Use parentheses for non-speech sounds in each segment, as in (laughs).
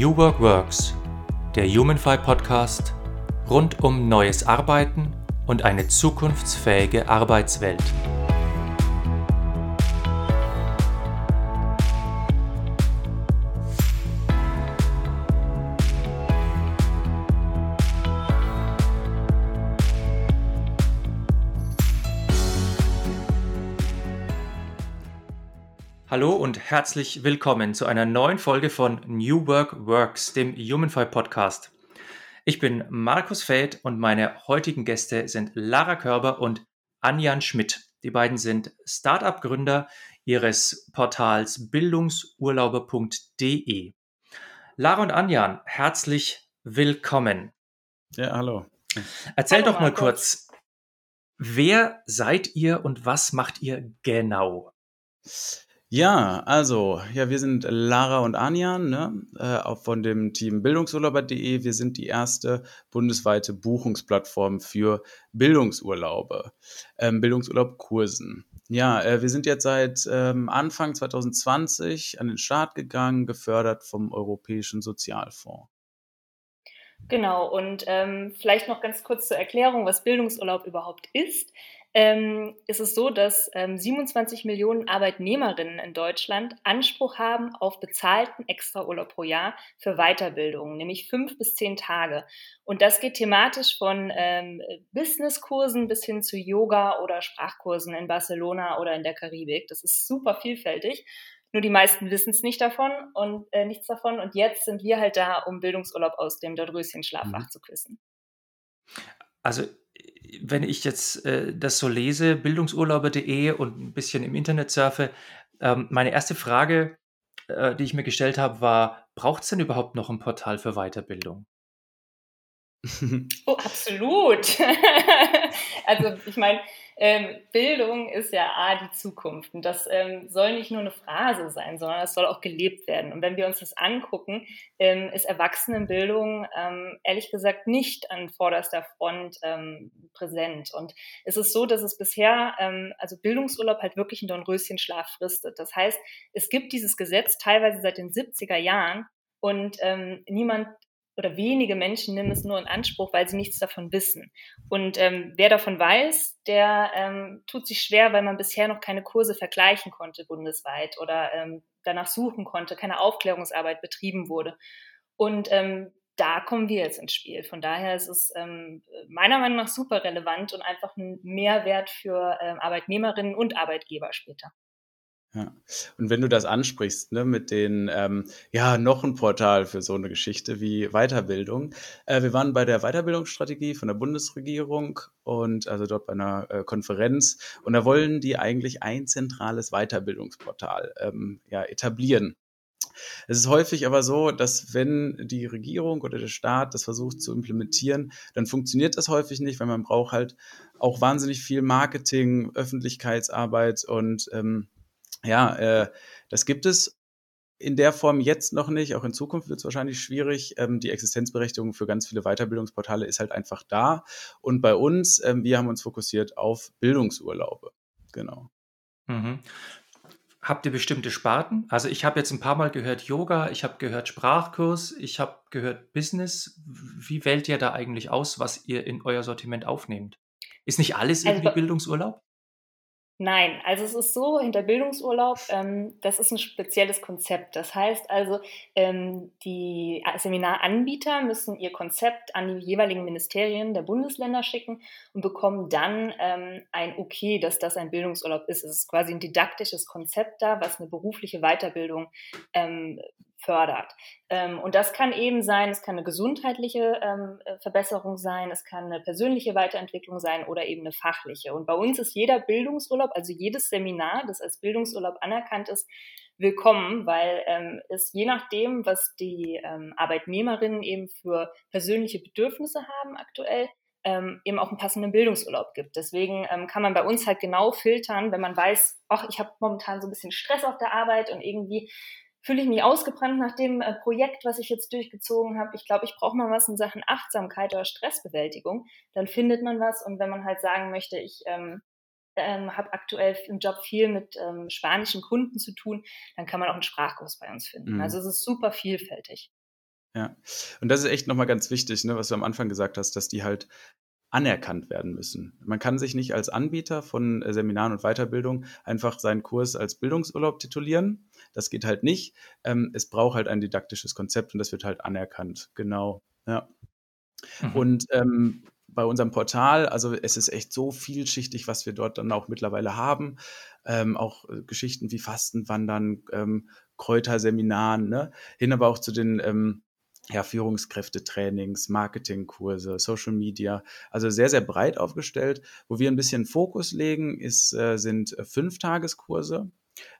New Work Works, der Humanfy Podcast rund um neues Arbeiten und eine zukunftsfähige Arbeitswelt. Und herzlich willkommen zu einer neuen Folge von New Work Works, dem Humanfy Podcast. Ich bin Markus Feld und meine heutigen Gäste sind Lara Körber und Anjan Schmidt. Die beiden sind Startup-Gründer ihres Portals bildungsurlauber.de. Lara und Anjan, herzlich willkommen. Ja, hallo. Erzähl hallo, doch mal Markus. kurz, wer seid ihr und was macht ihr genau? Ja, also, ja, wir sind Lara und Anjan, ne, äh, von dem Team Bildungsurlauber.de. Wir sind die erste bundesweite Buchungsplattform für Bildungsurlaube, ähm, Bildungsurlaubkursen. Ja, äh, wir sind jetzt seit ähm, Anfang 2020 an den Start gegangen, gefördert vom Europäischen Sozialfonds. Genau, und ähm, vielleicht noch ganz kurz zur Erklärung, was Bildungsurlaub überhaupt ist ähm, ist es so, dass ähm, 27 Millionen Arbeitnehmerinnen in Deutschland Anspruch haben auf bezahlten Extraurlaub pro Jahr für Weiterbildung, nämlich fünf bis zehn Tage. Und das geht thematisch von ähm, Businesskursen bis hin zu Yoga oder Sprachkursen in Barcelona oder in der Karibik. Das ist super vielfältig. Nur die meisten wissen es nicht davon und äh, nichts davon. Und jetzt sind wir halt da, um Bildungsurlaub aus dem Dornröschen-Schlaf mhm. zu küssen. Also wenn ich jetzt äh, das so lese, bildungsurlauber.de und ein bisschen im Internet surfe, ähm, meine erste Frage, äh, die ich mir gestellt habe, war, braucht es denn überhaupt noch ein Portal für Weiterbildung? (laughs) Oh, absolut. (laughs) also ich meine, ähm, Bildung ist ja A, die Zukunft. Und das ähm, soll nicht nur eine Phrase sein, sondern es soll auch gelebt werden. Und wenn wir uns das angucken, ähm, ist Erwachsenenbildung ähm, ehrlich gesagt nicht an vorderster Front ähm, präsent. Und es ist so, dass es bisher, ähm, also Bildungsurlaub halt wirklich einen Dornröschenschlaf fristet. Das heißt, es gibt dieses Gesetz teilweise seit den 70er Jahren und ähm, niemand oder wenige Menschen nehmen es nur in Anspruch, weil sie nichts davon wissen. Und ähm, wer davon weiß, der ähm, tut sich schwer, weil man bisher noch keine Kurse vergleichen konnte bundesweit oder ähm, danach suchen konnte, keine Aufklärungsarbeit betrieben wurde. Und ähm, da kommen wir jetzt ins Spiel. Von daher ist es ähm, meiner Meinung nach super relevant und einfach ein Mehrwert für ähm, Arbeitnehmerinnen und Arbeitgeber später. Ja. Und wenn du das ansprichst, ne, mit den, ähm, ja, noch ein Portal für so eine Geschichte wie Weiterbildung. Äh, wir waren bei der Weiterbildungsstrategie von der Bundesregierung und also dort bei einer äh, Konferenz und da wollen die eigentlich ein zentrales Weiterbildungsportal ähm, ja, etablieren. Es ist häufig aber so, dass wenn die Regierung oder der Staat das versucht zu implementieren, dann funktioniert das häufig nicht, weil man braucht halt auch wahnsinnig viel Marketing, Öffentlichkeitsarbeit und ähm, ja, äh, das gibt es in der Form jetzt noch nicht. Auch in Zukunft wird es wahrscheinlich schwierig. Ähm, die Existenzberechtigung für ganz viele Weiterbildungsportale ist halt einfach da. Und bei uns, ähm, wir haben uns fokussiert auf Bildungsurlaube. Genau. Mhm. Habt ihr bestimmte Sparten? Also ich habe jetzt ein paar Mal gehört Yoga, ich habe gehört Sprachkurs, ich habe gehört Business. Wie wählt ihr da eigentlich aus, was ihr in euer Sortiment aufnehmt? Ist nicht alles also irgendwie also, Bildungsurlaub? Nein, also es ist so, hinter Bildungsurlaub, ähm, das ist ein spezielles Konzept. Das heißt also, ähm, die Seminaranbieter müssen ihr Konzept an die jeweiligen Ministerien der Bundesländer schicken und bekommen dann ähm, ein Okay, dass das ein Bildungsurlaub ist. Es ist quasi ein didaktisches Konzept da, was eine berufliche Weiterbildung ähm, fördert. Ähm, und das kann eben sein, es kann eine gesundheitliche ähm, äh, Verbesserung sein, es kann eine persönliche Weiterentwicklung sein oder eben eine fachliche. Und bei uns ist jeder Bildungsurlaub, also jedes Seminar, das als Bildungsurlaub anerkannt ist, willkommen, weil ähm, es je nachdem, was die Arbeitnehmerinnen eben für persönliche Bedürfnisse haben aktuell, ähm, eben auch einen passenden Bildungsurlaub gibt. Deswegen ähm, kann man bei uns halt genau filtern, wenn man weiß, ach, ich habe momentan so ein bisschen Stress auf der Arbeit und irgendwie fühle ich mich ausgebrannt nach dem äh, Projekt, was ich jetzt durchgezogen habe. Ich glaube, ich brauche mal was in Sachen Achtsamkeit oder Stressbewältigung. Dann findet man was. Und wenn man halt sagen möchte, ich ähm, ähm, habe aktuell im Job viel mit ähm, spanischen Kunden zu tun, dann kann man auch einen Sprachkurs bei uns finden. Mhm. Also es ist super vielfältig. Ja, und das ist echt nochmal ganz wichtig, ne, was du am Anfang gesagt hast, dass die halt anerkannt werden müssen. Man kann sich nicht als Anbieter von äh, Seminaren und Weiterbildung einfach seinen Kurs als Bildungsurlaub titulieren. Das geht halt nicht. Ähm, es braucht halt ein didaktisches Konzept und das wird halt anerkannt. Genau. Ja. Mhm. Und ähm, bei unserem Portal, also es ist echt so vielschichtig, was wir dort dann auch mittlerweile haben. Ähm, auch äh, Geschichten wie Fastenwandern, ähm, Kräuterseminaren, ne? hin aber auch zu den ähm, ja, Führungskräftetrainings, Marketingkurse, Social Media, also sehr, sehr breit aufgestellt. Wo wir ein bisschen Fokus legen, ist, äh, sind äh, Fünftageskurse,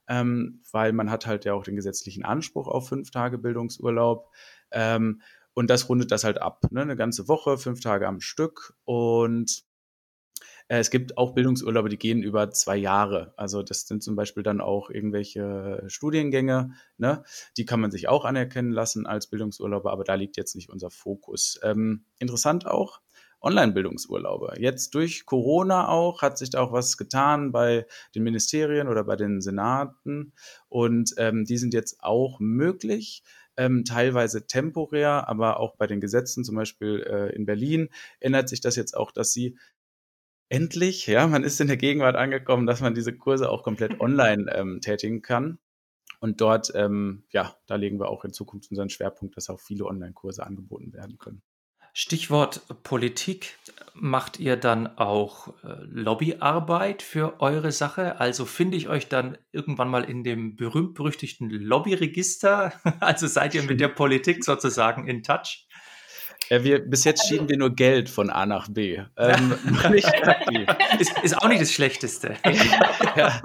ähm, weil man hat halt ja auch den gesetzlichen Anspruch auf fünf Tage Bildungsurlaub. Ähm, und das rundet das halt ab. Ne? Eine ganze Woche, fünf Tage am Stück. Und es gibt auch Bildungsurlaube, die gehen über zwei Jahre. Also das sind zum Beispiel dann auch irgendwelche Studiengänge, ne? die kann man sich auch anerkennen lassen als Bildungsurlaube, aber da liegt jetzt nicht unser Fokus. Ähm, interessant auch, Online-Bildungsurlaube. Jetzt durch Corona auch hat sich da auch was getan bei den Ministerien oder bei den Senaten und ähm, die sind jetzt auch möglich. Ähm, teilweise temporär, aber auch bei den Gesetzen, zum Beispiel äh, in Berlin, ändert sich das jetzt auch, dass sie endlich, ja, man ist in der Gegenwart angekommen, dass man diese Kurse auch komplett (laughs) online ähm, tätigen kann. Und dort, ähm, ja, da legen wir auch in Zukunft unseren Schwerpunkt, dass auch viele Online-Kurse angeboten werden können. Stichwort Politik. Macht ihr dann auch äh, Lobbyarbeit für eure Sache? Also finde ich euch dann irgendwann mal in dem berühmt-berüchtigten Lobbyregister? (laughs) Also seid ihr mit der Politik sozusagen in Touch? Ja, wir, bis jetzt schieben wir nur Geld von A nach B. Ähm, (laughs) nicht ist, ist, auch nicht das Schlechteste. (laughs) ja.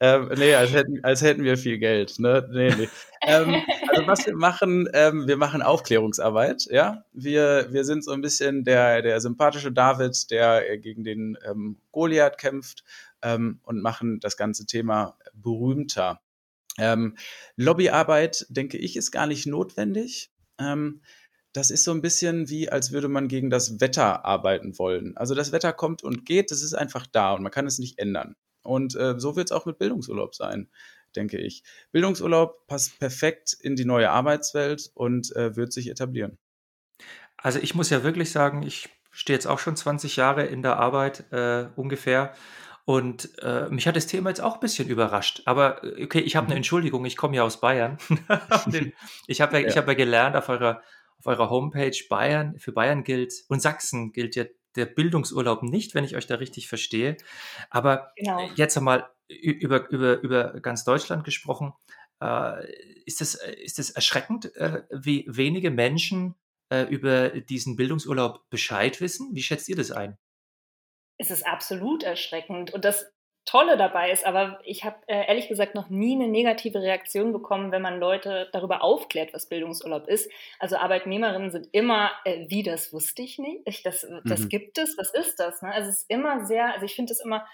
Ähm, nee, als hätten, als hätten wir viel Geld. Ne? Nee, nee. ähm, also was wir machen, ähm, wir machen Aufklärungsarbeit, ja. Wir, wir sind so ein bisschen der, der sympathische David, der gegen den ähm, Goliath kämpft ähm, und machen das ganze Thema berühmter. Ähm, Lobbyarbeit, denke ich, ist gar nicht notwendig. Ähm, das ist so ein bisschen wie, als würde man gegen das Wetter arbeiten wollen. Also das Wetter kommt und geht, das ist einfach da und man kann es nicht ändern. Und äh, so wird es auch mit Bildungsurlaub sein, denke ich. Bildungsurlaub passt perfekt in die neue Arbeitswelt und äh, wird sich etablieren. Also ich muss ja wirklich sagen, ich stehe jetzt auch schon 20 Jahre in der Arbeit äh, ungefähr. Und äh, mich hat das Thema jetzt auch ein bisschen überrascht. Aber äh, okay, ich habe eine mhm. Entschuldigung, ich komme ja aus Bayern. (laughs) ich habe ja, ja. hab ja gelernt auf eurer auf eurer Homepage Bayern, für Bayern gilt und Sachsen gilt ja der Bildungsurlaub nicht, wenn ich euch da richtig verstehe. Aber genau. jetzt einmal über, über, über ganz Deutschland gesprochen. Äh, ist, es, ist es erschreckend, äh, wie wenige Menschen äh, über diesen Bildungsurlaub Bescheid wissen? Wie schätzt ihr das ein? Es ist absolut erschreckend. Und das Tolle dabei ist, aber ich habe äh, ehrlich gesagt noch nie eine negative Reaktion bekommen, wenn man Leute darüber aufklärt, was Bildungsurlaub ist. Also Arbeitnehmerinnen sind immer, äh, wie das wusste ich nicht, ich, das, das mhm. gibt es, was ist das? Ne? Also es ist immer sehr, also ich finde es immer,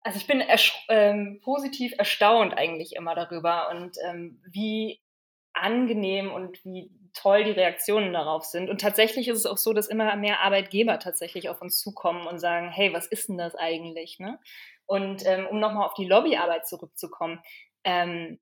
also ich bin ähm, positiv erstaunt eigentlich immer darüber und ähm, wie angenehm und wie toll die Reaktionen darauf sind. Und tatsächlich ist es auch so, dass immer mehr Arbeitgeber tatsächlich auf uns zukommen und sagen, hey, was ist denn das eigentlich? Ne? Und ähm, um nochmal auf die Lobbyarbeit zurückzukommen, ähm,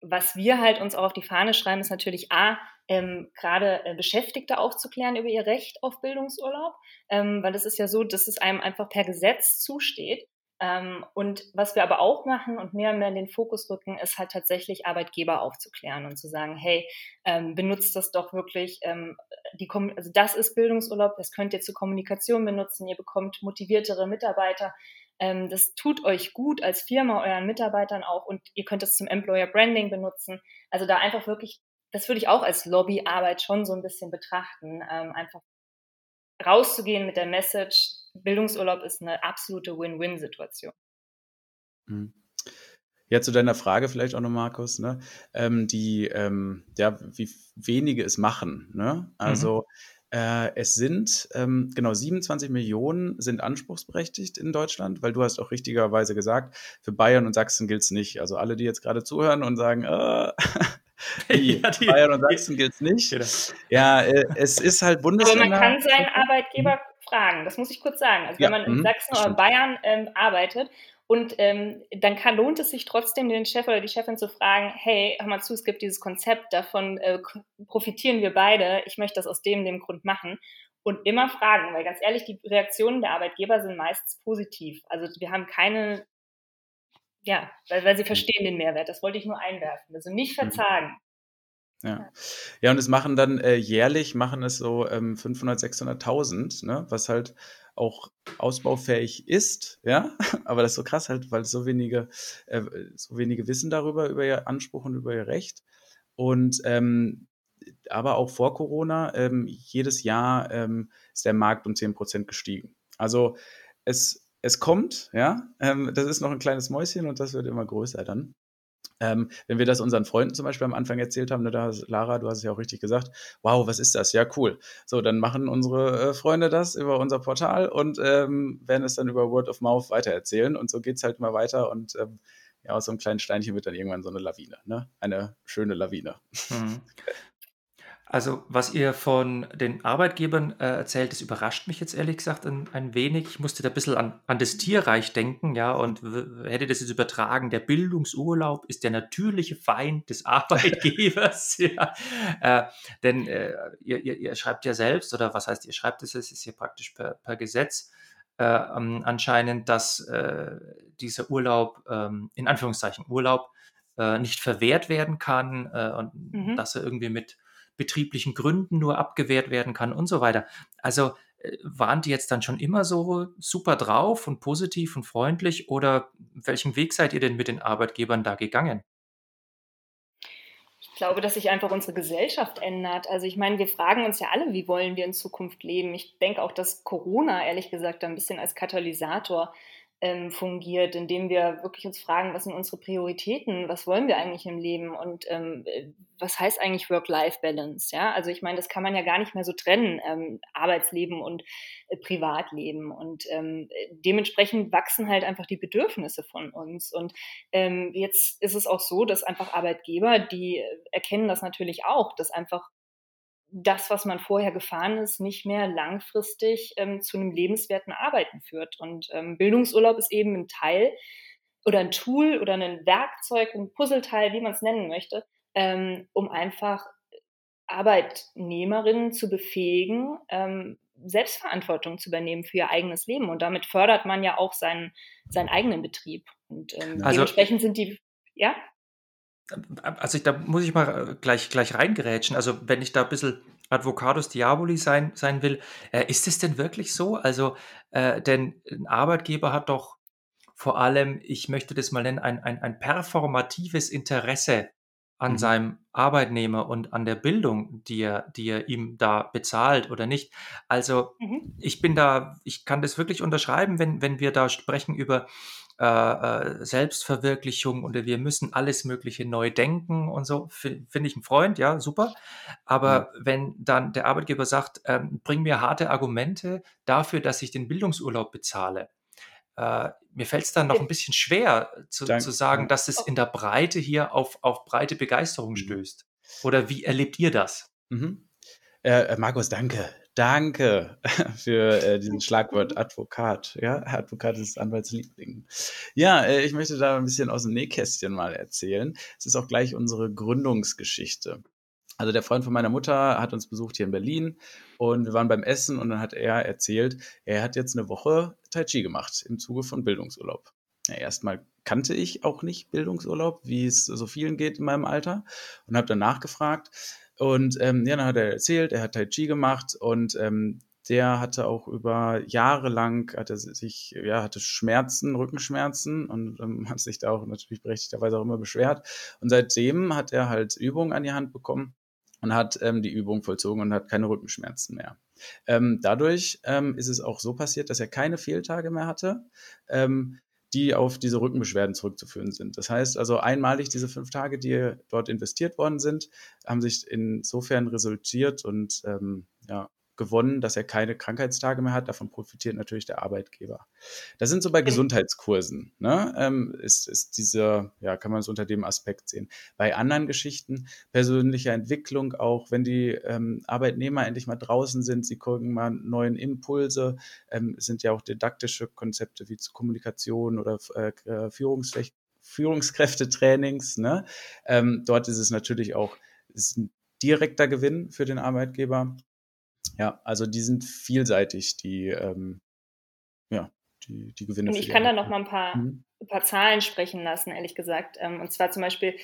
was wir halt uns auch auf die Fahne schreiben, ist natürlich A, ähm, gerade äh, Beschäftigte aufzuklären über ihr Recht auf Bildungsurlaub, ähm, weil es ist ja so, dass es einem einfach per Gesetz zusteht. Ähm, und was wir aber auch machen und mehr und mehr in den Fokus rücken, ist halt tatsächlich Arbeitgeber aufzuklären und zu sagen, hey, ähm, benutzt das doch wirklich, ähm, die, also das ist Bildungsurlaub, das könnt ihr zur Kommunikation benutzen, ihr bekommt motiviertere Mitarbeiter, das tut euch gut als Firma, euren Mitarbeitern auch und ihr könnt es zum Employer Branding benutzen. Also da einfach wirklich, das würde ich auch als Lobbyarbeit schon so ein bisschen betrachten, einfach rauszugehen mit der Message, Bildungsurlaub ist eine absolute Win-Win-Situation. Mhm. Ja, zu deiner Frage vielleicht auch noch, Markus, ne? Ähm, die, ähm, ja, wie wenige es machen. Ne? Also mhm. äh, es sind, ähm, genau, 27 Millionen sind anspruchsberechtigt in Deutschland, weil du hast auch richtigerweise gesagt, für Bayern und Sachsen gilt es nicht. Also alle, die jetzt gerade zuhören und sagen, äh, (laughs) (laughs) die, ja, die, Bayern und Sachsen gilt es nicht. Ja, äh, es ist halt Bundesländer. Aber man kann seinen Arbeitgeber fragen. Das muss ich kurz sagen. Also wenn man in mhm, Sachsen oder Bayern ähm, arbeitet Und ähm, dann kann, lohnt es sich trotzdem, den Chef oder die Chefin zu fragen, hey, hör mal zu, es gibt dieses Konzept, davon äh, profitieren wir beide, ich möchte das aus dem, dem Grund machen. Und immer fragen, weil ganz ehrlich, die Reaktionen der Arbeitgeber sind meistens positiv. Also wir haben keine, ja, weil, weil sie verstehen den Mehrwert. Das wollte ich nur einwerfen. Also nicht mhm. verzagen. Ja. ja, und es machen dann äh, jährlich, machen es so ähm, 500, 600.000, ne? was halt auch ausbaufähig ist, ja, (laughs) aber das ist so krass halt, weil so wenige, äh, so wenige wissen darüber, über ihr Anspruch und über ihr Recht. Und ähm, aber auch vor Corona, ähm, jedes Jahr ähm, ist der Markt um 10% gestiegen. Also es, es kommt, ja, ähm, das ist noch ein kleines Mäuschen und das wird immer größer dann. Ähm, wenn wir das unseren Freunden zum Beispiel am Anfang erzählt haben, ne, da, Lara, du hast es ja auch richtig gesagt, wow, was ist das? Ja, cool. So, dann machen unsere äh, Freunde das über unser Portal und ähm, werden es dann über Word of Mouth weitererzählen. Und so geht es halt immer weiter und ähm, ja, aus so einem kleinen Steinchen wird dann irgendwann so eine Lawine, ne? Eine schöne Lawine. Mhm. (laughs) Also, was ihr von den Arbeitgebern äh, erzählt, das überrascht mich jetzt ehrlich gesagt ein, ein wenig. Ich musste da ein bisschen an, an das Tierreich denken, ja, und hätte das jetzt übertragen, der Bildungsurlaub ist der natürliche Feind des (laughs) Arbeitgebers, ja. Äh, denn äh, ihr, ihr, ihr, schreibt ja selbst, oder was heißt, ihr schreibt es, es ist hier praktisch per, per Gesetz äh, anscheinend, dass äh, dieser Urlaub, ähm, in Anführungszeichen Urlaub, äh, nicht verwehrt werden kann und mhm. dass er irgendwie mit betrieblichen Gründen nur abgewehrt werden kann und so weiter. Also äh, waren die jetzt dann schon immer so super drauf und positiv und freundlich oder welchen Weg seid ihr denn mit den Arbeitgebern da gegangen? Ich glaube, dass sich einfach unsere Gesellschaft ändert. Also ich meine, wir fragen uns ja alle, wie wollen wir in Zukunft leben. Ich denke auch, dass Corona, ehrlich gesagt, ein bisschen als Katalysator ähm, fungiert, indem wir wirklich uns fragen, was sind unsere Prioritäten, was wollen wir eigentlich im Leben und ähm, äh, was heißt eigentlich Work-Life-Balance? Ja, also ich meine, das kann man ja gar nicht mehr so trennen, ähm, Arbeitsleben und äh, Privatleben und ähm, dementsprechend wachsen halt einfach die Bedürfnisse von uns und ähm, jetzt ist es auch so, dass einfach Arbeitgeber, die erkennen das natürlich auch, dass einfach das, was man vorher gefahren ist, nicht mehr langfristig ähm, zu einem lebenswerten Arbeiten führt. Und ähm, Bildungsurlaub ist eben ein Teil oder ein Tool oder ein Werkzeug, ein Puzzleteil, wie man es nennen möchte, ähm, um einfach Arbeitnehmerinnen zu befähigen, ähm, Selbstverantwortung zu übernehmen für ihr eigenes Leben. Und damit fördert man ja auch seinen, seinen eigenen Betrieb. Und ähm, also, dementsprechend sind die, ja? Also ich, da muss ich mal äh, gleich, gleich reingerätschen. Also wenn ich da ein bisschen Advocatus Diaboli sein, sein will, äh, ist es denn wirklich so? Also, äh, denn ein Arbeitgeber hat doch vor allem, ich möchte das mal nennen, ein, ein, ein performatives Interesse an mhm. seinem Arbeitnehmer und an der Bildung, die er, die er ihm da bezahlt oder nicht. Also mhm. ich bin da, ich kann das wirklich unterschreiben, wenn, wenn wir da sprechen über äh, äh, Selbstverwirklichung und wir müssen alles Mögliche neu denken und so, finde ich ein Freund, ja, super. Aber mhm. wenn dann der Arbeitgeber sagt, ähm, bring mir harte Argumente dafür, dass ich den Bildungsurlaub bezahle, äh, mir fällt es dann noch ein bisschen schwer zu, zu, sagen, dass es in der Breite hier auf, auf breite Begeisterung mhm. stößt. Oder wie erlebt ihr das? Mhm. Äh, Markus, danke. Danke (laughs) für äh, diesen Schlagwort Advokat. Ja, Advokat ist Anwaltsliebling. Ja, äh, ich möchte da ein bisschen aus dem Nähkästchen mal erzählen. Es ist auch gleich unsere Gründungsgeschichte. Also der Freund von meiner Mutter hat uns besucht hier in Berlin und wir waren beim Essen und dann hat er erzählt, er hat jetzt eine Woche Tai Chi gemacht im Zuge von Bildungsurlaub. Ja, erstmal kannte ich auch nicht Bildungsurlaub, wie es so vielen geht in meinem Alter und habe dann nachgefragt und ähm, ja, dann hat er erzählt, er hat Tai Chi gemacht und ähm, der hatte auch über Jahre lang, hatte sich, ja, hatte Schmerzen, Rückenschmerzen und ähm, hat sich da auch natürlich berechtigterweise auch immer beschwert. Und seitdem hat er halt Übungen an die Hand bekommen und hat ähm, die Übung vollzogen und hat keine Rückenschmerzen mehr. Ähm, dadurch ähm, ist es auch so passiert, dass er keine Fehltage mehr hatte. Ähm, die auf diese Rückenbeschwerden zurückzuführen sind. Das heißt also einmalig diese fünf Tage, die dort investiert worden sind, haben sich insofern resultiert und ähm, ja, gewonnen, dass er keine Krankheitstage mehr hat. Davon profitiert natürlich der Arbeitgeber. Das sind so bei Gesundheitskursen, ne? Ähm, ist, ist diese, ja, kann man es unter dem Aspekt sehen. Bei anderen Geschichten, persönlicher Entwicklung, auch wenn die ähm, Arbeitnehmer endlich mal draußen sind, sie gucken mal neuen Impulse, ähm, sind ja auch didaktische Konzepte wie Kommunikation oder äh, äh Führungsflächen. Führungskräftetrainings. Ne? Ähm, dort ist es natürlich auch ist ein direkter Gewinn für den Arbeitgeber. Ja, also die sind vielseitig, die, ähm, ja, die, die Gewinne. Und ich kann da noch mal ein paar, mhm. ein paar Zahlen sprechen lassen, ehrlich gesagt. Ähm, und zwar zum Beispiel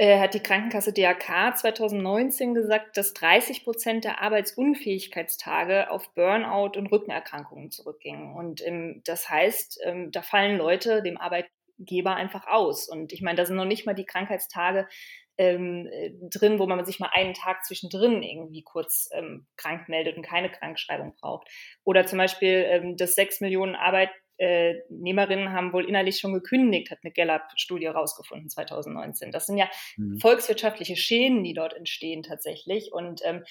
äh, hat die Krankenkasse DAK 2019 gesagt, dass 30 Prozent der Arbeitsunfähigkeitstage auf Burnout und Rückenerkrankungen zurückgingen. Und ähm, das heißt, ähm, da fallen Leute dem Arbeitgeber einfach aus. Und ich meine, da sind noch nicht mal die Krankheitstage ähm, äh, drin, wo man sich mal einen Tag zwischendrin irgendwie kurz ähm, krank meldet und keine Krankschreibung braucht. Oder zum Beispiel, ähm, dass sechs Millionen Arbeitnehmerinnen haben wohl innerlich schon gekündigt, hat eine Gallup-Studie rausgefunden 2019. Das sind ja mhm. volkswirtschaftliche Schäden, die dort entstehen tatsächlich. Und ähm,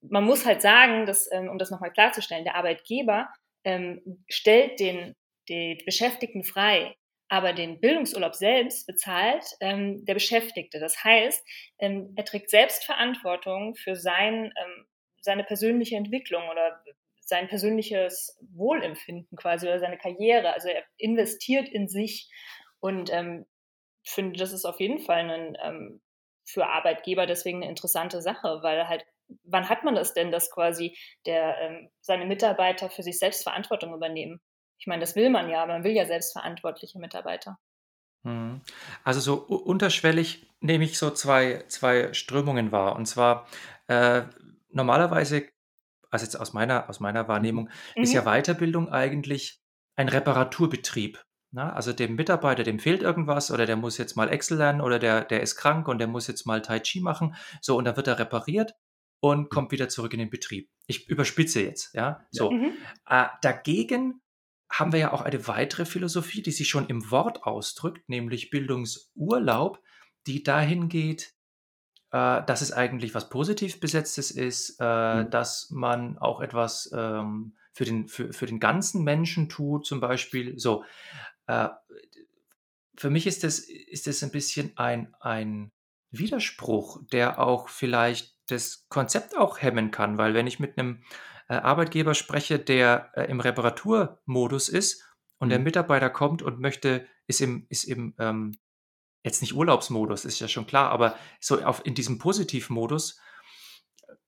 man muss halt sagen, dass, ähm, um das nochmal klarzustellen, der Arbeitgeber ähm, stellt den, den Beschäftigten frei, aber den Bildungsurlaub selbst bezahlt ähm, der Beschäftigte. Das heißt, ähm, er trägt selbst Verantwortung für sein, ähm, seine persönliche Entwicklung oder sein persönliches Wohlempfinden quasi oder seine Karriere. Also er investiert in sich und ähm, finde, das ist auf jeden Fall ein, ähm, für Arbeitgeber deswegen eine interessante Sache, weil halt wann hat man das denn, dass quasi der, ähm, seine Mitarbeiter für sich selbst Verantwortung übernehmen? Ich meine, das will man ja, aber man will ja selbstverantwortliche Mitarbeiter. Mhm. Also so unterschwellig nehme ich so zwei, zwei Strömungen wahr. Und zwar äh, normalerweise, also jetzt aus meiner, aus meiner Wahrnehmung, mhm. ist ja Weiterbildung eigentlich ein Reparaturbetrieb. Na, ne? also dem Mitarbeiter, dem fehlt irgendwas oder der muss jetzt mal Excel lernen oder der, der ist krank und der muss jetzt mal Tai Chi machen. So, und dann wird er repariert und kommt wieder zurück in den Betrieb. Ich überspitze jetzt, ja. So. Mhm. Äh, dagegen haben wir ja auch eine weitere Philosophie, die sich schon im Wort ausdrückt, nämlich Bildungsurlaub, die dahin geht, äh, dass es eigentlich was positiv besetztes ist, äh, mhm. dass man auch etwas ähm, für, den, für, für den ganzen Menschen tut, zum Beispiel. So, äh, für mich ist das, ist das ein bisschen ein, ein Widerspruch, der auch vielleicht das Konzept auch hemmen kann, weil wenn ich mit einem Arbeitgeber spreche, der äh, im Reparaturmodus ist und der mhm. Mitarbeiter kommt und möchte, ist im, ist im ähm, jetzt nicht Urlaubsmodus, ist ja schon klar, aber so auf, in diesem Positivmodus,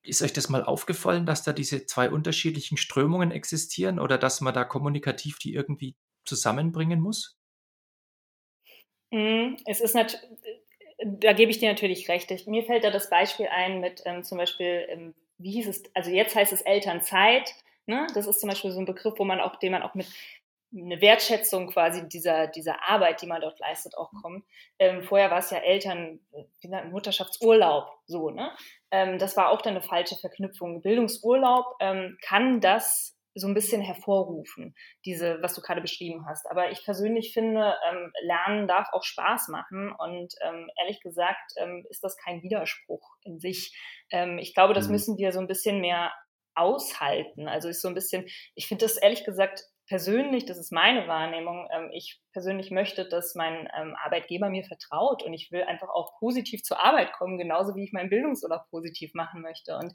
ist euch das mal aufgefallen, dass da diese zwei unterschiedlichen Strömungen existieren oder dass man da kommunikativ die irgendwie zusammenbringen muss? Mhm, es ist natürlich, da gebe ich dir natürlich recht. Mir fällt da das Beispiel ein mit ähm, zum Beispiel ähm, wie hieß es, also jetzt heißt es Elternzeit. Ne? Das ist zum Beispiel so ein Begriff, wo man auch, den man auch mit eine Wertschätzung quasi dieser, dieser Arbeit, die man dort leistet, auch kommt. Ähm, vorher war es ja Eltern, wie gesagt, Mutterschaftsurlaub, so, ne? Ähm, das war auch dann eine falsche Verknüpfung. Bildungsurlaub ähm, kann das so ein bisschen hervorrufen, diese, was du gerade beschrieben hast. Aber ich persönlich finde, ähm, Lernen darf auch Spaß machen und ähm, ehrlich gesagt ähm, ist das kein Widerspruch in sich. Ähm, ich glaube, das mhm. müssen wir so ein bisschen mehr aushalten. Also ist so ein bisschen, ich finde das ehrlich gesagt persönlich, das ist meine Wahrnehmung, ähm, ich persönlich möchte, dass mein ähm, Arbeitgeber mir vertraut und ich will einfach auch positiv zur Arbeit kommen, genauso wie ich meinen Bildungsurlaub positiv machen möchte. Und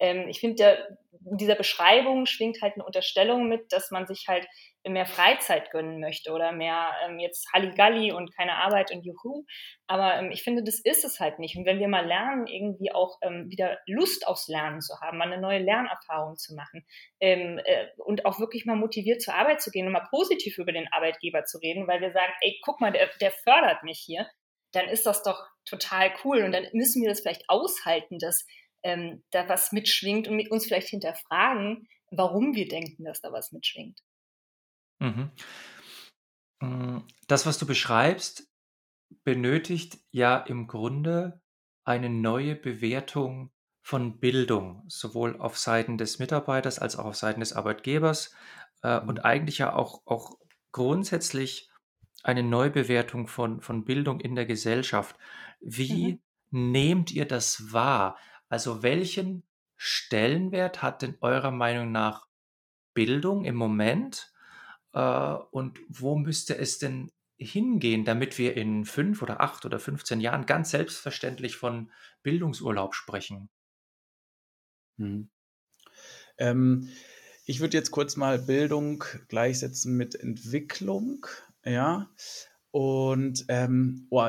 ähm, ich finde, in dieser Beschreibung schwingt halt eine Unterstellung mit, dass man sich halt mehr Freizeit gönnen möchte oder mehr ähm, jetzt Halligalli und keine Arbeit und Juhu. Aber ähm, ich finde, das ist es halt nicht. Und wenn wir mal lernen, irgendwie auch ähm, wieder Lust aufs Lernen zu haben, mal eine neue Lernerfahrung zu machen ähm, äh, und auch wirklich mal motiviert zur Arbeit zu gehen und mal positiv über den Arbeitgeber zu reden, weil wir sagen, ey, guck mal, der, der fördert mich hier, dann ist das doch total cool. Und dann müssen wir das vielleicht aushalten, dass ähm, da was mitschwingt und mit uns vielleicht hinterfragen, warum wir denken, dass da was mitschwingt. Mhm. Mm, das, was du beschreibst, benötigt ja im Grunde eine neue Bewertung von Bildung, sowohl auf Seiten des Mitarbeiters als auch auf Seiten des Arbeitgebers äh, und mhm. eigentlich ja auch, auch grundsätzlich eine Neubewertung von, von Bildung in der Gesellschaft. Wie Mhm. nehmt ihr das wahr? Also welchen Stellenwert hat denn eurer Meinung nach Bildung im Moment? Äh, und wo müsste es denn hingehen, damit wir in fünf oder acht oder 15 Jahren ganz selbstverständlich von Bildungsurlaub sprechen? Mhm. Ähm, ich würde jetzt kurz mal Bildung gleichsetzen mit Entwicklung, ja. Und ähm, oh,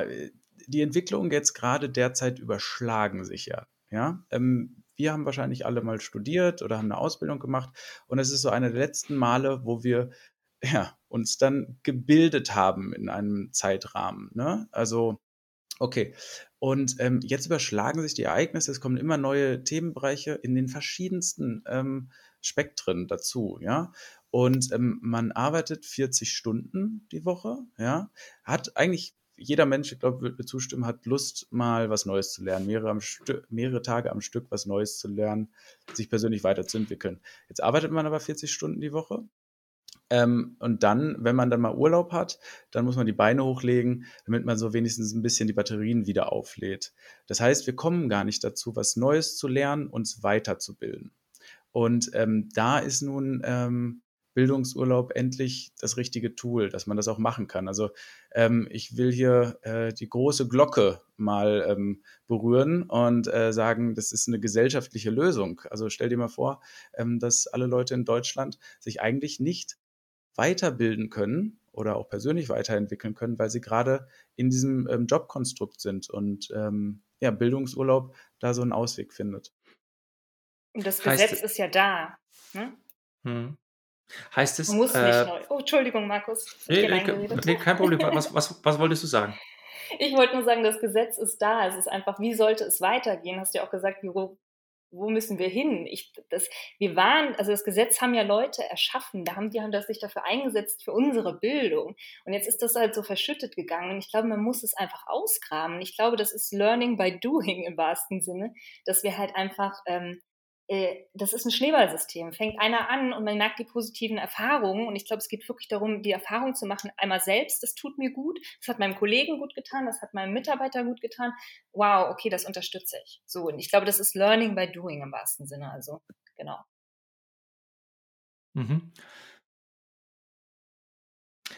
die Entwicklungen jetzt gerade derzeit überschlagen sich ja, ja. Ähm, wir haben wahrscheinlich alle mal studiert oder haben eine Ausbildung gemacht und es ist so eine der letzten Male, wo wir ja, uns dann gebildet haben in einem Zeitrahmen. Ne? Also Okay. Und ähm, jetzt überschlagen sich die Ereignisse, es kommen immer neue Themenbereiche in den verschiedensten ähm, Spektren dazu, ja. Und ähm, man arbeitet 40 Stunden die Woche, ja. Hat eigentlich jeder Mensch, ich glaube, wird mir zustimmen, hat Lust, mal was Neues zu lernen, mehrere, mehrere Tage am Stück was Neues zu lernen, sich persönlich weiterzuentwickeln. Jetzt arbeitet man aber 40 Stunden die Woche ähm, und dann, wenn man dann mal Urlaub hat, dann muss man die Beine hochlegen, damit man so wenigstens ein bisschen die Batterien wieder auflädt. Das heißt, wir kommen gar nicht dazu, was Neues zu lernen, uns weiterzubilden. Und ähm, da ist nun ähm, Bildungsurlaub endlich das richtige Tool, dass man das auch machen kann. Also ähm, ich will hier äh, die große Glocke mal ähm, berühren und äh, sagen, das ist eine gesellschaftliche Lösung. Also stell dir mal vor, ähm, dass alle Leute in Deutschland sich eigentlich nicht weiterbilden können oder auch persönlich weiterentwickeln können, weil sie gerade in diesem ähm, Jobkonstrukt sind und ähm, ja, Bildungsurlaub da so einen Ausweg findet. Und das heißt, Gesetz ist ja da. Ne? Hm. Heißt es. Man muss äh, nicht neu. Oh, Entschuldigung, Markus. Nee, nee, kein Problem. (laughs) Was, was, was wolltest du sagen? Ich wollte nur sagen, das Gesetz ist da. Es ist einfach, wie sollte es weitergehen? Hast du ja auch gesagt, Büro, wo müssen wir hin? Ich, das, wir waren, also das Gesetz haben ja Leute erschaffen, da haben die haben das sich dafür eingesetzt für unsere Bildung. Und jetzt ist das halt so verschüttet gegangen. Und ich glaube, man muss es einfach ausgraben. Ich glaube, das ist Learning by Doing im wahrsten Sinne, dass wir halt einfach ähm, äh, das ist ein Schneeballsystem. Fängt einer an und man merkt die positiven Erfahrungen. Und ich glaube, es geht wirklich darum, die Erfahrung zu machen, einmal selbst, das tut mir gut, das hat meinem Kollegen gut getan, das hat meinem Mitarbeiter gut getan. Wow, okay, das unterstütze ich. So, und ich glaube, das ist Learning by Doing im wahrsten Sinne. Also, genau. Mhm.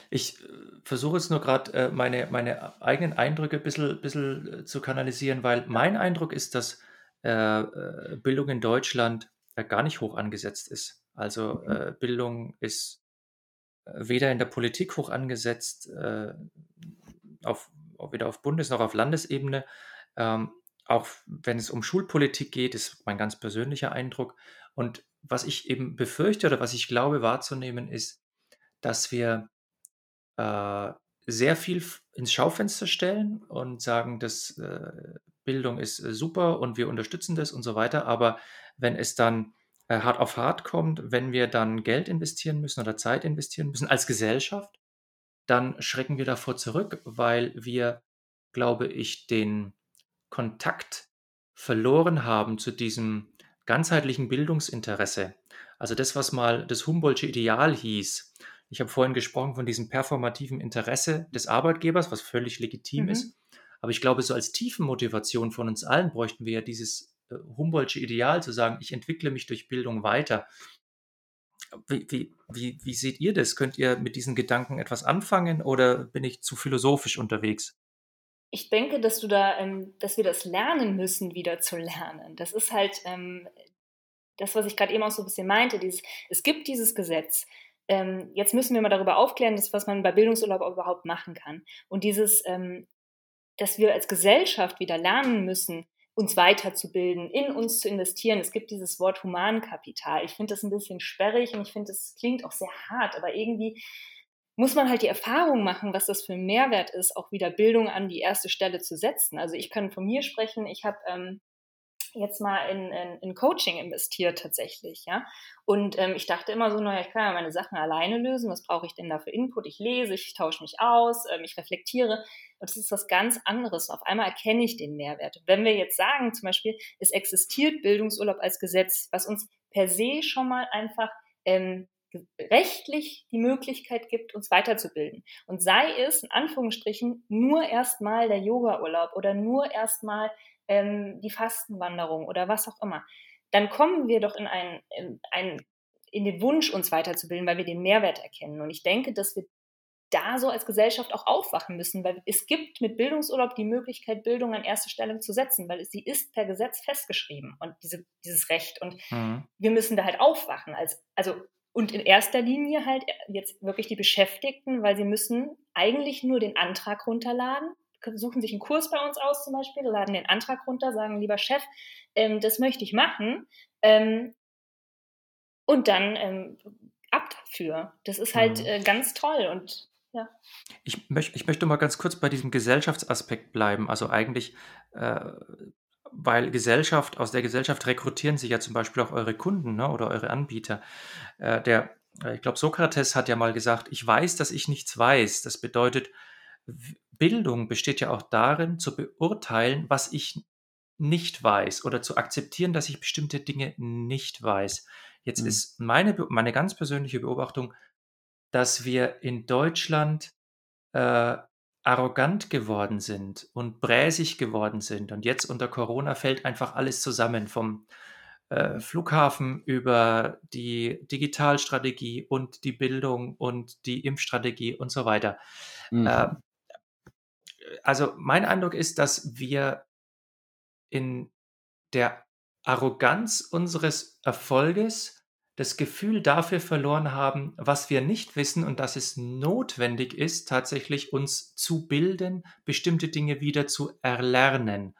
Ich äh, versuche jetzt nur gerade äh, meine, meine eigenen Eindrücke ein bisschen, bisschen äh, zu kanalisieren, weil mein Eindruck ist, dass äh, äh, Bildung in Deutschland äh, gar nicht hoch angesetzt ist. Also mhm. äh, Bildung ist äh, weder in der Politik hoch angesetzt, äh, auf, weder auf Bundes- noch auf Landesebene. Ähm, auch wenn es um Schulpolitik geht, ist mein ganz persönlicher Eindruck. Und was ich eben befürchte oder was ich glaube wahrzunehmen, ist, dass wir äh, sehr viel ins Schaufenster stellen und sagen, dass äh, Bildung ist äh, super und wir unterstützen das und so weiter. Aber wenn es dann äh, hart auf hart kommt, wenn wir dann Geld investieren müssen oder Zeit investieren müssen als Gesellschaft, dann schrecken wir davor zurück, weil wir, glaube ich, den Kontakt verloren haben zu diesem ganzheitlichen Bildungsinteresse. Also das, was mal das Humboldtsche Ideal hieß. Ich habe vorhin gesprochen von diesem performativen Interesse des Arbeitgebers, was völlig legitim mhm. ist. Aber ich glaube, so als Tiefenmotivation von uns allen bräuchten wir ja dieses äh, Humboldtsche Ideal zu sagen, ich entwickle mich durch Bildung weiter. Wie, wie, wie, wie seht ihr das? Könnt ihr mit diesen Gedanken etwas anfangen oder bin ich zu philosophisch unterwegs? Ich denke, dass du da, ähm, dass wir das lernen müssen, wieder zu lernen. Das ist halt ähm, das, was ich gerade eben auch so ein bisschen meinte. Dieses, es gibt dieses Gesetz. Ähm, jetzt müssen wir mal darüber aufklären, das, was man bei Bildungsurlaub überhaupt machen kann. Und dieses, ähm, dass wir als Gesellschaft wieder lernen müssen, uns weiterzubilden, in uns zu investieren. Es gibt dieses Wort Humankapital. Ich finde das ein bisschen sperrig und ich finde, das klingt auch sehr hart, aber irgendwie muss man halt die Erfahrung machen, was das für ein Mehrwert ist, auch wieder Bildung an die erste Stelle zu setzen. Also ich kann von mir sprechen, ich habe ähm, jetzt mal in, in, in Coaching investiert tatsächlich, ja. Und ähm, ich dachte immer so, naja, ich kann ja meine Sachen alleine lösen. Was brauche ich denn da für Input? Ich lese, ich tausche mich aus, ähm, ich reflektiere. Und das ist was ganz anderes. Und auf einmal erkenne ich den Mehrwert. Wenn wir jetzt sagen, zum Beispiel, es existiert Bildungsurlaub als Gesetz, was uns per se schon mal einfach ähm, rechtlich die Möglichkeit gibt, uns weiterzubilden. Und sei es in Anführungsstrichen nur erstmal der Yoga-Urlaub oder nur erstmal ähm, die Fastenwanderung oder was auch immer. dann kommen wir doch in einen, in einen in den Wunsch, uns weiterzubilden, weil wir den Mehrwert erkennen. Und ich denke, dass wir da so als Gesellschaft auch aufwachen müssen, weil es gibt mit Bildungsurlaub die Möglichkeit, Bildung an erste Stelle zu setzen, weil sie ist per Gesetz festgeschrieben und diese, dieses Recht. Und mhm. wir müssen da halt aufwachen. Als, also, und in erster Linie halt jetzt wirklich die Beschäftigten, weil sie müssen eigentlich nur den Antrag runterladen, suchen sich einen Kurs bei uns aus zum Beispiel, laden den Antrag runter, sagen, lieber Chef, ähm, das möchte ich machen. Ähm, und dann ähm, ab dafür. Das ist halt mhm. äh, ganz toll und ja. Ich, möch, ich möchte mal ganz kurz bei diesem Gesellschaftsaspekt bleiben. Also eigentlich, äh, weil Gesellschaft, aus der Gesellschaft rekrutieren sich ja zum Beispiel auch eure Kunden ne, oder eure Anbieter. Äh, der, äh, ich glaube, Sokrates hat ja mal gesagt, ich weiß, dass ich nichts weiß. Das bedeutet, Bildung besteht ja auch darin, zu beurteilen, was ich nicht weiß oder zu akzeptieren, dass ich bestimmte Dinge nicht weiß. Jetzt mhm. ist meine, meine ganz persönliche Beobachtung, dass wir in Deutschland äh, arrogant geworden sind und bräsig geworden sind. Und jetzt unter Corona fällt einfach alles zusammen, vom äh, Flughafen über die Digitalstrategie und die Bildung und die Impfstrategie und so weiter. Mhm. Äh, also mein Eindruck ist, dass wir in der Arroganz unseres Erfolges das Gefühl dafür verloren haben, was wir nicht wissen und dass es notwendig ist, tatsächlich uns zu bilden, bestimmte Dinge wieder zu erlernen.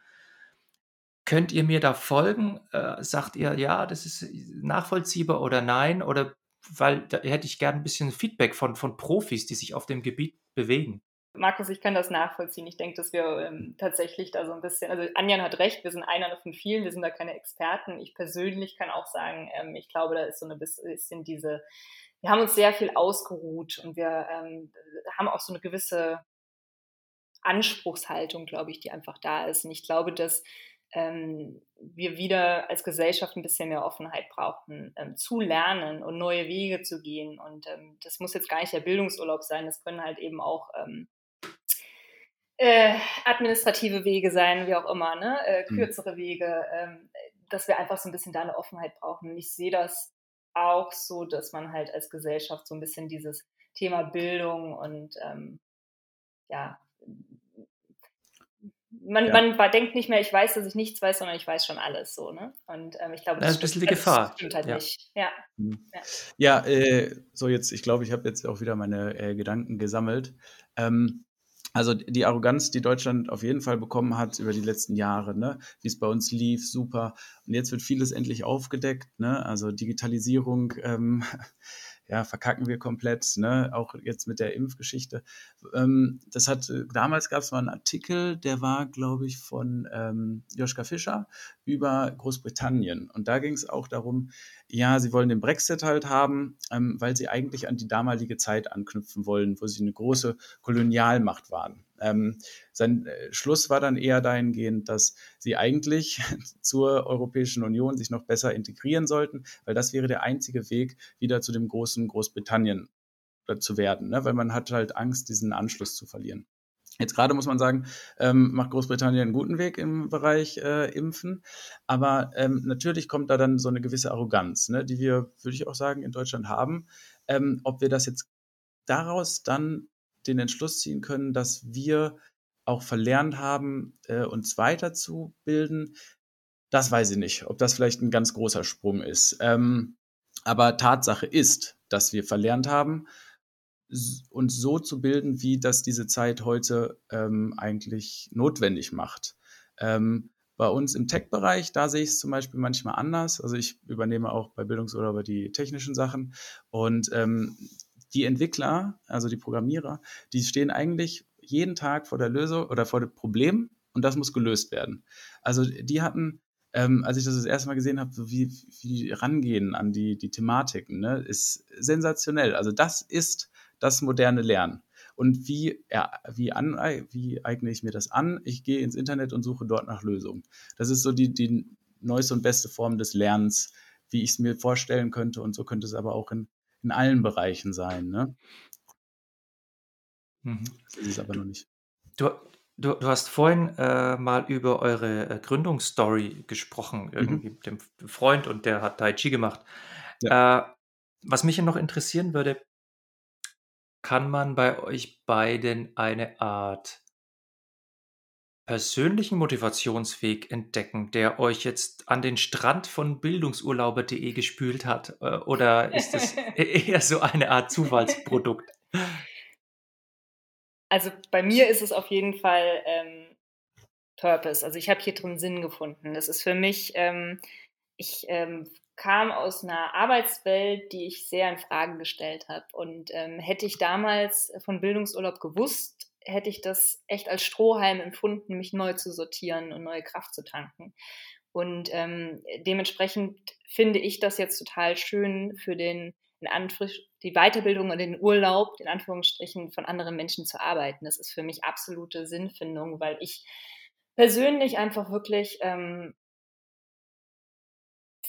Könnt ihr mir da folgen? Äh, sagt ihr, ja, das ist nachvollziehbar oder nein? Oder weil da hätte ich gerne ein bisschen Feedback von, von Profis, die sich auf dem Gebiet bewegen. Markus, ich kann das nachvollziehen. Ich denke, dass wir ähm, tatsächlich da so ein bisschen, also Anjan hat recht, wir sind einer von vielen, wir sind da keine Experten. Ich persönlich kann auch sagen, ähm, ich glaube, da ist so ein bisschen diese, wir haben uns sehr viel ausgeruht und wir ähm, haben auch so eine gewisse Anspruchshaltung, glaube ich, die einfach da ist. Und ich glaube, dass ähm, wir wieder als Gesellschaft ein bisschen mehr Offenheit brauchen, ähm, zu lernen und neue Wege zu gehen. Und ähm, das muss jetzt gar nicht der Bildungsurlaub sein, das können halt eben auch ähm, äh, administrative Wege sein, wie auch immer, ne? äh, mhm. kürzere Wege, ähm, dass wir einfach so ein bisschen da eine Offenheit brauchen. Und ich sehe das auch so, dass man halt als Gesellschaft so ein bisschen dieses Thema Bildung und ähm, ja, man, ja. man denkt nicht mehr, ich weiß, dass ich nichts weiß, sondern ich weiß schon alles so, ne? Und ähm, ich glaube, das, das ist ein bisschen die Gefahr. Stimmt halt ja. nicht. Ja. Mhm. Ja, ja äh, so jetzt, ich glaube, ich habe jetzt auch wieder meine äh, Gedanken gesammelt. Ähm, also die Arroganz, die Deutschland auf jeden Fall bekommen hat über die letzten Jahre, ne? wie es bei uns lief, super. Und jetzt wird vieles endlich aufgedeckt, ne? also Digitalisierung. Ähm, ja, verkacken wir komplett, ne? auch jetzt mit der Impfgeschichte. Ähm, das hat, äh, damals gab es mal einen Artikel, der war, glaube ich, von ähm, Joschka Fischer über Großbritannien. Und da ging es auch darum, ja, sie wollen den Brexit halt haben, ähm, weil sie eigentlich an die damalige Zeit anknüpfen wollen, wo sie eine große Kolonialmacht waren. Ähm, sein äh, Schluss war dann eher dahingehend, dass sie eigentlich (laughs) zur Europäischen Union sich noch besser integrieren sollten, weil das wäre der einzige Weg, wieder zu dem großen Großbritannien äh, zu werden, ne? weil man hat halt Angst, diesen Anschluss zu verlieren. Jetzt gerade muss man sagen, ähm, macht Großbritannien einen guten Weg im Bereich äh, Impfen, aber ähm, natürlich kommt da dann so eine gewisse Arroganz, ne, die wir, würde ich auch sagen, in Deutschland haben. Ähm, ob wir das jetzt daraus dann den Entschluss ziehen können, dass wir auch verlernt haben, äh, uns weiterzubilden, das weiß ich nicht, ob das vielleicht ein ganz großer Sprung ist. Ähm, aber Tatsache ist, dass wir verlernt haben, uns so zu bilden, wie das diese Zeit heute ähm, eigentlich notwendig macht. Ähm, bei uns im Tech-Bereich, da sehe ich es zum Beispiel manchmal anders. Also ich übernehme auch bei Bildungsurlauber die technischen Sachen und ähm, die Entwickler, also die Programmierer, die stehen eigentlich jeden Tag vor der Lösung oder vor dem Problem und das muss gelöst werden. Also die hatten, ähm, als ich das das erste Mal gesehen habe, wie, wie die rangehen an die, die Thematiken, ne, ist sensationell. Also das ist das moderne Lernen. Und wie, ja, wie, an, wie eigne ich mir das an? Ich gehe ins Internet und suche dort nach Lösungen. Das ist so die, die neueste und beste Form des Lernens, wie ich es mir vorstellen könnte. Und so könnte es aber auch in in allen Bereichen sein. Ne? Mhm. Das ist es aber noch nicht. Du, Du, du hast vorhin äh, mal über eure äh, Gründungsstory gesprochen, Mhm. irgendwie mit dem Freund und der hat Tai Chi gemacht. Ja. Äh, was mich noch interessieren würde, kann man bei euch beiden eine Art persönlichen Motivationsweg entdecken, der euch jetzt an den Strand von bildungsurlauber.de gespült hat? Äh, Oder ist es (laughs) e-, eher so eine Art Zufallsprodukt? Also bei mir ist es auf jeden Fall ähm, Purpose. Also ich habe hier drin Sinn gefunden. Das ist für mich, ähm, ich ähm, kam aus einer Arbeitswelt, die ich sehr in Frage gestellt habe. Und ähm, hätte ich damals von Bildungsurlaub gewusst, hätte ich das echt als Strohhalm empfunden, mich neu zu sortieren und neue Kraft zu tanken. Und ähm, dementsprechend finde ich das jetzt total schön für den in die Weiterbildung und den Urlaub, in Anführungsstrichen, von anderen Menschen zu arbeiten. Das ist für mich absolute Sinnfindung, weil ich persönlich einfach wirklich ähm,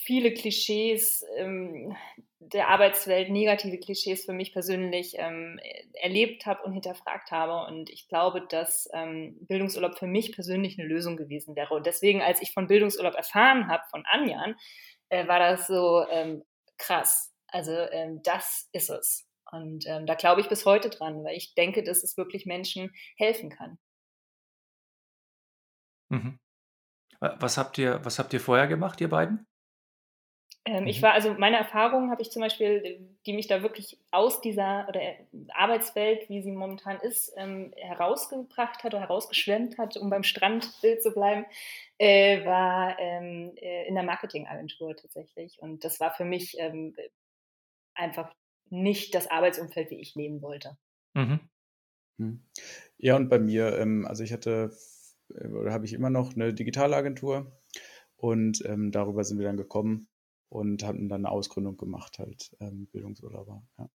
viele Klischees ähm, der Arbeitswelt, negative Klischees für mich persönlich ähm, erlebt habe und hinterfragt habe. Und ich glaube, dass ähm, Bildungsurlaub für mich persönlich eine Lösung gewesen wäre. Und deswegen, als ich von Bildungsurlaub erfahren habe von Anjan, äh, war das so ähm, krass. Also ähm, das ist es. Und ähm, da glaube ich bis heute dran, weil ich denke, dass es wirklich Menschen helfen kann. Mhm. Was habt ihr, was habt ihr vorher gemacht, ihr beiden? Ähm, ich war, also meine Erfahrungen habe ich zum Beispiel, die mich da wirklich aus dieser oder Arbeitswelt, wie sie momentan ist, ähm, herausgebracht hat oder herausgeschwemmt hat, um beim Strandbild zu bleiben, äh, war ähm, äh, in der Marketingagentur tatsächlich. Und das war für mich ähm, einfach nicht das Arbeitsumfeld, wie ich leben wollte. Mhm. Hm. Ja, und bei mir, ähm, also ich hatte, äh, oder habe ich immer noch eine Digitalagentur und ähm, darüber sind wir dann gekommen und hatten dann eine Ausgründung gemacht, halt ähm, Bildungsurlauber. Ja.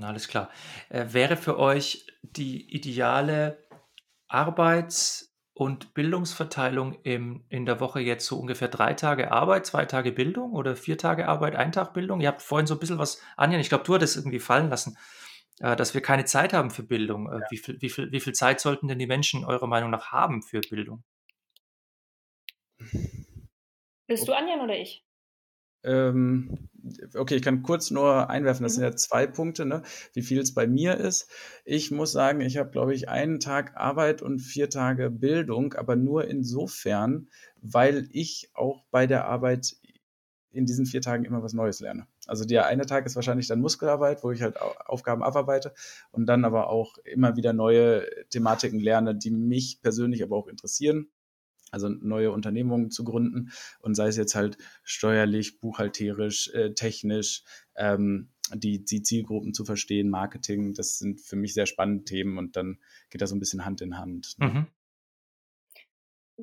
Alles klar. Äh, wäre für euch die ideale Arbeits- und Bildungsverteilung im, in der Woche jetzt so ungefähr drei Tage Arbeit, zwei Tage Bildung oder vier Tage Arbeit, ein Tag Bildung? Ihr habt vorhin so ein bisschen was, Anja, ich glaube, du hattest irgendwie fallen lassen, äh, dass wir keine Zeit haben für Bildung. Äh, Ja. wie, viel, wie, viel, wie viel Zeit sollten denn die Menschen eurer Meinung nach haben für Bildung? Bist du Anjan oder ich? Ähm, okay, ich kann kurz nur einwerfen, das Mhm. sind ja zwei Punkte, ne? wie viel es bei mir ist. Ich muss sagen, ich habe, glaube ich, einen Tag Arbeit und vier Tage Bildung, aber nur insofern, weil ich auch bei der Arbeit in diesen vier Tagen immer was Neues lerne. Also der eine Tag ist wahrscheinlich dann Muskelarbeit, wo ich halt Au- Aufgaben abarbeite und dann aber auch immer wieder neue Thematiken lerne, die mich persönlich aber auch interessieren. Also neue Unternehmungen zu gründen und sei es jetzt halt steuerlich, buchhalterisch, äh, technisch, ähm, die, die Zielgruppen zu verstehen, Marketing, das sind für mich sehr spannende Themen und dann geht das so ein bisschen Hand in Hand. Ne? Mhm.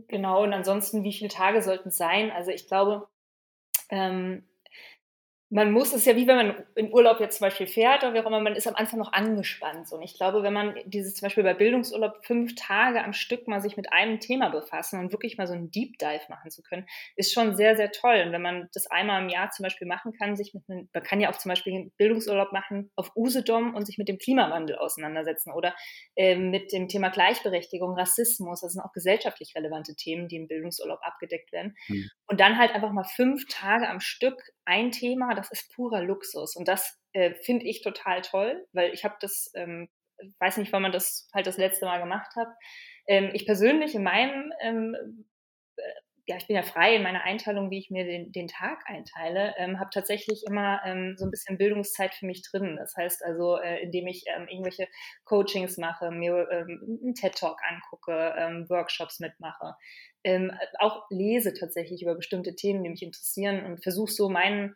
Genau, und ansonsten, wie viele Tage sollten es sein? Also ich glaube, ähm, man muss es ja wie wenn man in Urlaub jetzt zum Beispiel fährt oder wie auch immer, man ist am Anfang noch angespannt. Und ich glaube, wenn man dieses zum Beispiel bei Bildungsurlaub fünf Tage am Stück mal sich mit einem Thema befassen und wirklich mal so einen Deep Dive machen zu können, ist schon sehr, sehr toll. Und wenn man das einmal im Jahr zum Beispiel machen kann, sich mit einem, man kann ja auch zum Beispiel einen Bildungsurlaub machen auf Usedom und sich mit dem Klimawandel auseinandersetzen oder äh, mit dem Thema Gleichberechtigung, Rassismus, das sind auch gesellschaftlich relevante Themen, die im Bildungsurlaub abgedeckt werden. Hm. Und dann halt einfach mal fünf Tage am Stück ein Thema, das ist purer Luxus. Und das äh, finde ich total toll, weil ich habe das, ähm, weiß nicht, wann man das halt das letzte Mal gemacht hat. Ähm, ich persönlich in meinem, ähm, äh, ja, ich bin ja frei in meiner Einteilung, wie ich mir den, den Tag einteile, ähm, habe tatsächlich immer ähm, so ein bisschen Bildungszeit für mich drin. Das heißt also, äh, indem ich ähm, irgendwelche Coachings mache, mir ähm, einen TED-Talk angucke, ähm, Workshops mitmache, ähm, auch lese tatsächlich über bestimmte Themen, die mich interessieren und versuche so meinen,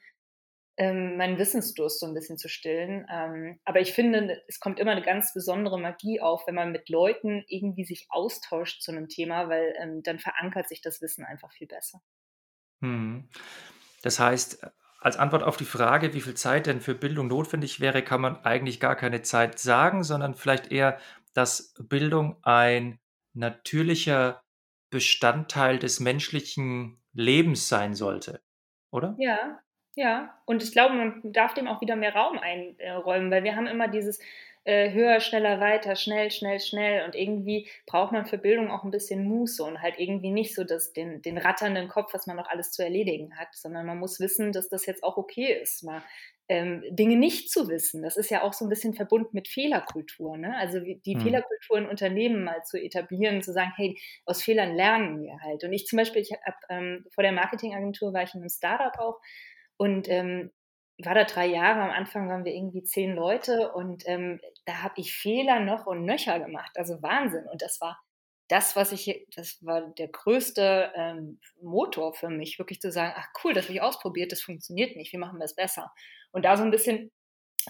ähm, meinen Wissensdurst so ein bisschen zu stillen. Ähm, aber ich finde, es kommt immer eine ganz besondere Magie auf, wenn man mit Leuten irgendwie sich austauscht zu einem Thema, weil ähm, dann verankert sich das Wissen einfach viel besser. Mhm. Das heißt, als Antwort auf die Frage, wie viel Zeit denn für Bildung notwendig wäre, kann man eigentlich gar keine Zeit sagen, sondern vielleicht eher, dass Bildung ein natürlicher Bestandteil des menschlichen Lebens sein sollte, oder? Ja, ja. Und ich glaube, man darf dem auch wieder mehr Raum einräumen, weil wir haben immer dieses, äh, höher, schneller, weiter, schnell, schnell, schnell. Und irgendwie braucht man für Bildung auch ein bisschen Muße und halt irgendwie nicht so das, den, den ratternden Kopf, was man noch alles zu erledigen hat, sondern man muss wissen, dass das jetzt auch okay ist, mal ähm, Dinge nicht zu wissen. Das ist ja auch so ein bisschen verbunden mit Fehlerkultur. Ne? Also die hm. Fehlerkultur in Unternehmen mal zu etablieren, zu sagen, hey, aus Fehlern lernen wir halt. Und ich zum Beispiel, ich hab, ähm, vor der Marketingagentur war ich in einem Startup auch und ähm, war da drei Jahre. Am Anfang waren wir irgendwie zehn Leute und ähm, da habe ich Fehler noch und nöcher gemacht. Also Wahnsinn. Und das war das, was ich, das war der größte ähm, Motor für mich, wirklich zu sagen, ach cool, das habe ich ausprobiert, das funktioniert nicht, wie machen wir es besser? Und da so ein bisschen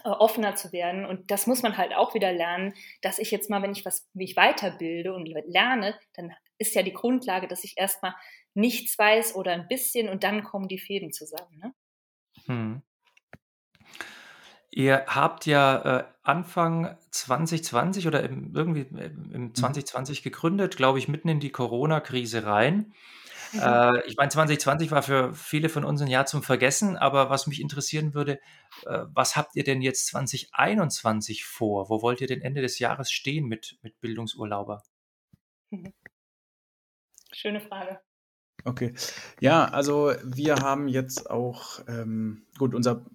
äh, offener zu werden. Und das muss man halt auch wieder lernen, dass ich jetzt mal, wenn ich was, wie ich weiterbilde und lerne, dann ist ja die Grundlage, dass ich erstmal nichts weiß oder ein bisschen und dann kommen die Fäden zusammen. Ne? Hm. Ihr habt ja äh, Anfang 2020 oder im, irgendwie im 2020 mhm. gegründet, glaube ich, mitten in die Corona-Krise rein. Mhm. Äh, ich meine, 2020 war für viele von uns ein Jahr zum Vergessen, aber was mich interessieren würde, äh, was habt ihr denn jetzt 2021 vor? Wo wollt ihr denn Ende des Jahres stehen mit, mit Bildungsurlauber? Mhm. Schöne Frage. Okay. Ja, also wir haben jetzt auch, ähm, gut, unser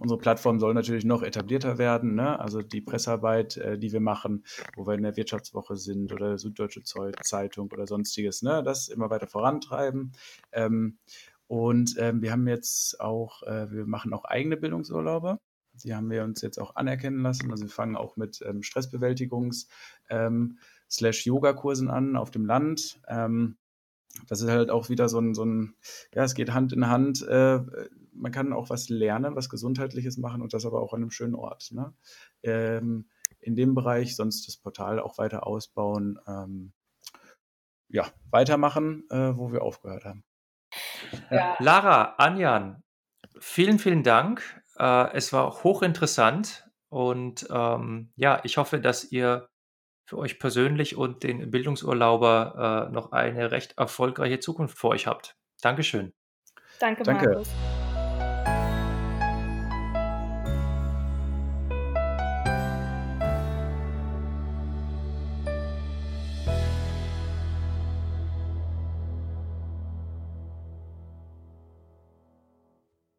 unsere Plattform soll natürlich noch etablierter werden. Ne? Also die Pressearbeit, äh, die wir machen, wo wir in der Wirtschaftswoche sind oder Süddeutsche Zeitung oder sonstiges, ne? das immer weiter vorantreiben. Ähm, und ähm, wir haben jetzt auch, äh, wir machen auch eigene Bildungsurlaube. Die haben wir uns jetzt auch anerkennen lassen. Also wir fangen auch mit ähm, Stressbewältigungs- ähm, slash Yoga-Kursen an auf dem Land. Ähm, das ist halt auch wieder so ein, so ein, ja, es geht Hand in Hand. Äh, man kann auch was lernen, was Gesundheitliches machen und das aber auch an einem schönen Ort. Ne? Ähm, in dem Bereich sonst das Portal auch weiter ausbauen, ähm, ja, weitermachen, äh, wo wir aufgehört haben. Ja. Lara, Anjan, vielen, vielen Dank. Äh, es war hochinteressant und ähm, ja, ich hoffe, dass ihr für euch persönlich und den Bildungsurlauber äh, noch eine recht erfolgreiche Zukunft vor euch habt. Dankeschön. Danke, Danke. Markus.